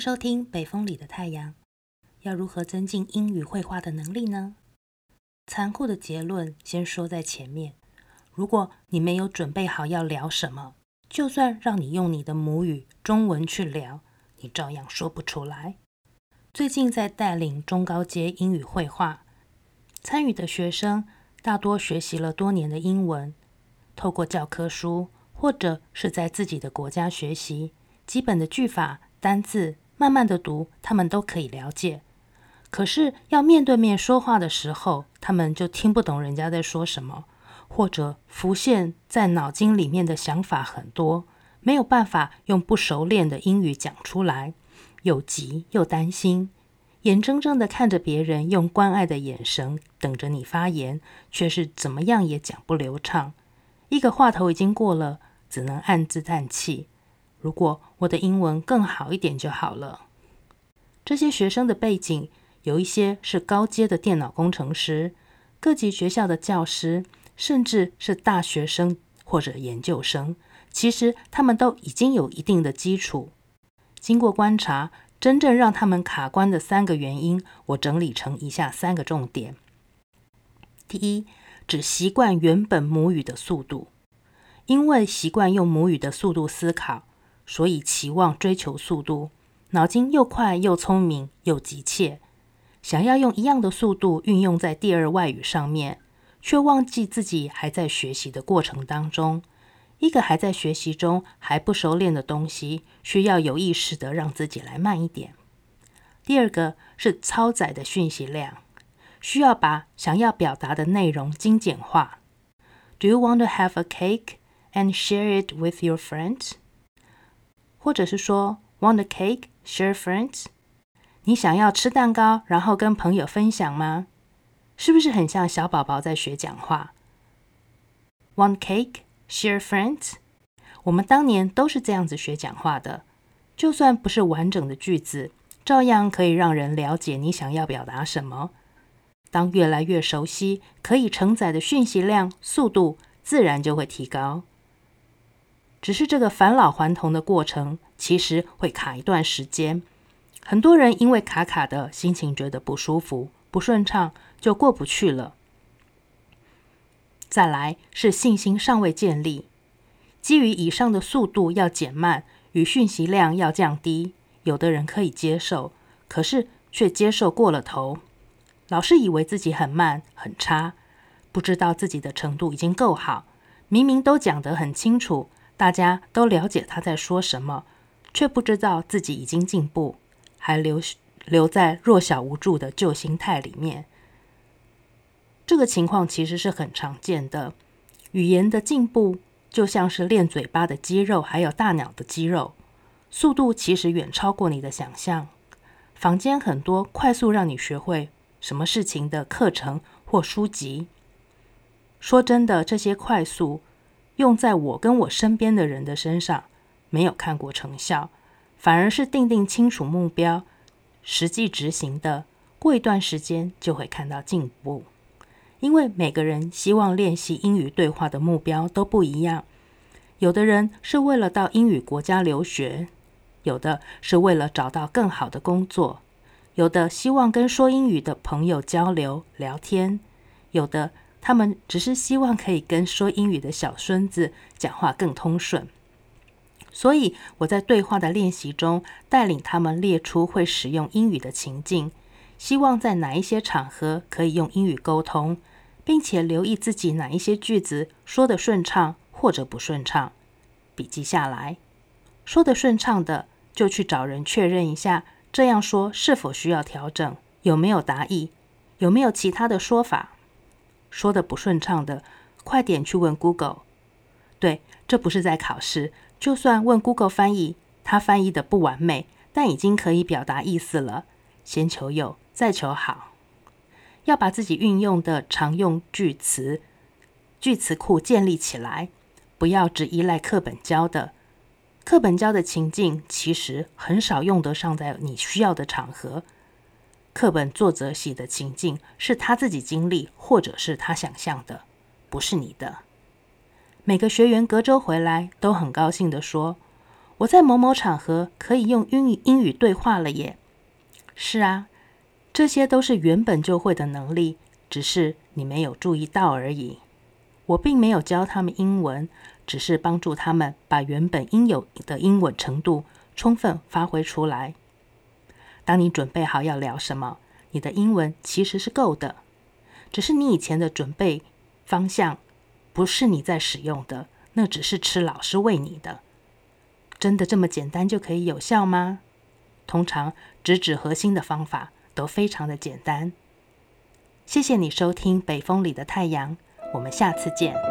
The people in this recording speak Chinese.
收听《北风里的太阳》。要如何增进英语会话的能力呢？残酷的结论先说在前面：如果你没有准备好要聊什么，就算让你用你的母语中文去聊，你照样说不出来。最近在带领中高阶英语会话，参与的学生大多学习了多年的英文，透过教科书或者是在自己的国家学习基本的句法、单字，慢慢的读，他们都可以了解。可是要面对面说话的时候，他们就听不懂人家在说什么，或者浮现在脑筋里面的想法很多，没有办法用不熟练的英语讲出来，又急又担心，眼睁睁的看着别人用关爱的眼神等着你发言，却是怎么样也讲不流畅。一个话头已经过了，只能暗自叹气。如果我的英文更好一点就好了。这些学生的背景。有一些是高阶的电脑工程师，各级学校的教师，甚至是大学生或者研究生。其实他们都已经有一定的基础。经过观察，真正让他们卡关的三个原因，我整理成以下三个重点：第一，只习惯原本母语的速度，因为习惯用母语的速度思考，所以期望追求速度，脑筋又快又聪明又急切。想要用一样的速度运用在第二外语上面，却忘记自己还在学习的过程当中。一个还在学习中还不熟练的东西，需要有意识地让自己来慢一点。第二个是超载的讯息量，需要把想要表达的内容精简化。Do you want to have a cake and share it with your friends？或者是说，Want a cake? Share friends? 你想要吃蛋糕，然后跟朋友分享吗？是不是很像小宝宝在学讲话？Want cake? Share friends? 我们当年都是这样子学讲话的，就算不是完整的句子，照样可以让人了解你想要表达什么。当越来越熟悉，可以承载的讯息量、速度自然就会提高。只是这个返老还童的过程，其实会卡一段时间。很多人因为卡卡的心情觉得不舒服、不顺畅，就过不去了。再来是信心尚未建立，基于以上的速度要减慢与讯息量要降低，有的人可以接受，可是却接受过了头，老是以为自己很慢很差，不知道自己的程度已经够好，明明都讲得很清楚，大家都了解他在说什么，却不知道自己已经进步。还留留在弱小无助的旧心态里面，这个情况其实是很常见的。语言的进步就像是练嘴巴的肌肉，还有大脑的肌肉，速度其实远超过你的想象。房间很多快速让你学会什么事情的课程或书籍，说真的，这些快速用在我跟我身边的人的身上，没有看过成效。反而是定定清楚目标，实际执行的，过一段时间就会看到进步。因为每个人希望练习英语对话的目标都不一样，有的人是为了到英语国家留学，有的是为了找到更好的工作，有的希望跟说英语的朋友交流聊天，有的他们只是希望可以跟说英语的小孙子讲话更通顺。所以我在对话的练习中，带领他们列出会使用英语的情境，希望在哪一些场合可以用英语沟通，并且留意自己哪一些句子说得顺畅或者不顺畅，笔记下来。说得顺畅的，就去找人确认一下，这样说是否需要调整，有没有答疑，有没有其他的说法。说的不顺畅的，快点去问 Google。对，这不是在考试。就算问 Google 翻译，它翻译的不完美，但已经可以表达意思了。先求有，再求好。要把自己运用的常用句词、句词库建立起来，不要只依赖课本教的。课本教的情境其实很少用得上在你需要的场合。课本作者写的情境是他自己经历，或者是他想象的，不是你的。每个学员隔周回来都很高兴地说：“我在某某场合可以用英语英语对话了耶。是啊，这些都是原本就会的能力，只是你没有注意到而已。我并没有教他们英文，只是帮助他们把原本应有的英文程度充分发挥出来。当你准备好要聊什么，你的英文其实是够的，只是你以前的准备方向不是你在使用的，那只是吃老师喂你的。真的这么简单就可以有效吗？通常直指核心的方法都非常的简单。谢谢你收听《北风里的太阳》，我们下次见。